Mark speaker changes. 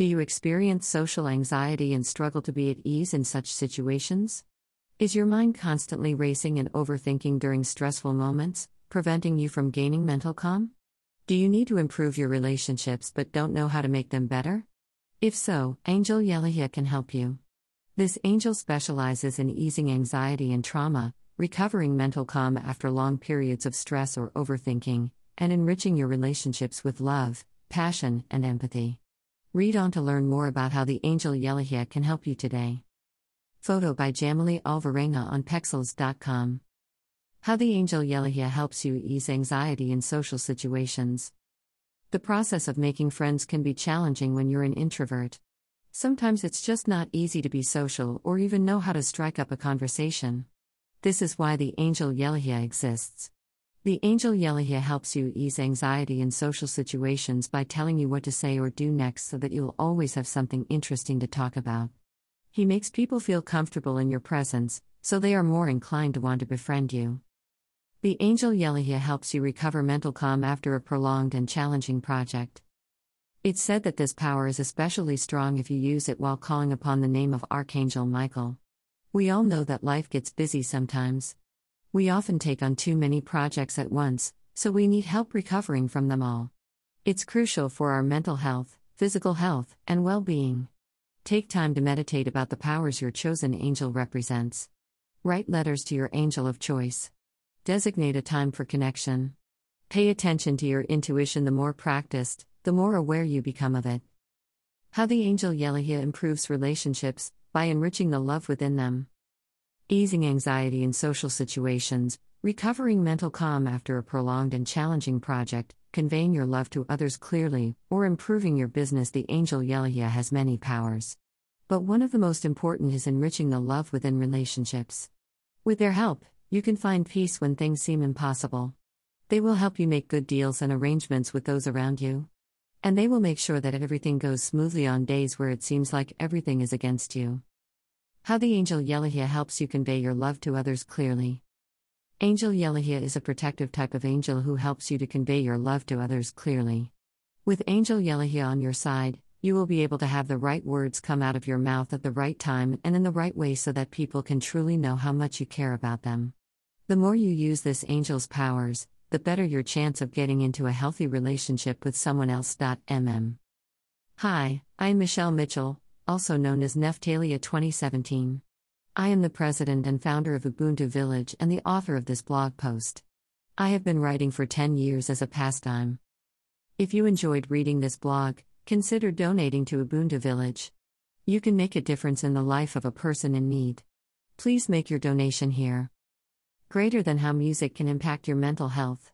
Speaker 1: Do you experience social anxiety and struggle to be at ease in such situations? Is your mind constantly racing and overthinking during stressful moments, preventing you from gaining mental calm? Do you need to improve your relationships but don't know how to make them better? If so, Angel Yelahiah can help you. This angel specializes in easing anxiety and trauma, recovering mental calm after long periods of stress or overthinking, and enriching your relationships with love, passion, and empathy. Read on to learn more about how the angel Yelahiah can help you today. Photo by Jamily Alvarenga on Pexels.com. How the angel Yelahiah helps you ease anxiety in social situations. The process of making friends can be challenging when you're an introvert. Sometimes it's just not easy to be social or even know how to strike up a conversation. This is why the angel Yelahiah exists. The angel Yelahiah helps you ease anxiety in social situations by telling you what to say or do next so that you'll always have something interesting to talk about. He makes people feel comfortable in your presence, so they are more inclined to want to befriend you. The angel Yelahiah helps you recover mental calm after a prolonged and challenging project. It's said that this power is especially strong if you use it while calling upon the name of Archangel Michael. We all know that life gets busy sometimes. We often take on too many projects at once, so we need help recovering from them all. It's crucial for our mental health, physical health, and well being. Take time to meditate about the powers your chosen angel represents. Write letters to your angel of choice. Designate a time for connection. Pay attention to your intuition the more practiced, the more aware you become of it. How the angel Yelahiah improves relationships by enriching the love within them easing anxiety in social situations, recovering mental calm after a prolonged and challenging project, conveying your love to others clearly, or improving your business. The angel Yelahiah has many powers. But one of the most important is enriching the love within relationships. With their help, you can find peace when things seem impossible. They will help you make good deals and arrangements with those around you. And they will make sure that everything goes smoothly on days where it seems like everything is against you. How the angel Yelahiah helps you convey your love to others clearly. Angel Yelahiah is a protective type of angel who helps you to convey your love to others clearly. With Angel Yelahiah on your side, you will be able to have the right words come out of your mouth at the right time and in the right way so that people can truly know how much you care about them. The more you use this angel's powers, the better your chance of getting into a healthy relationship with someone else. Mm. Hi, I'm Michele Mitchell, also known as Neftalia 2017. I am the president and founder of Ubuntu Village and the author of this blog post. I have been writing for 10 years as a pastime. If you enjoyed reading this blog, consider donating to Ubuntu Village. You can make a difference in the life of a person in need. Please make your donation here. Greater than how music can impact your mental health.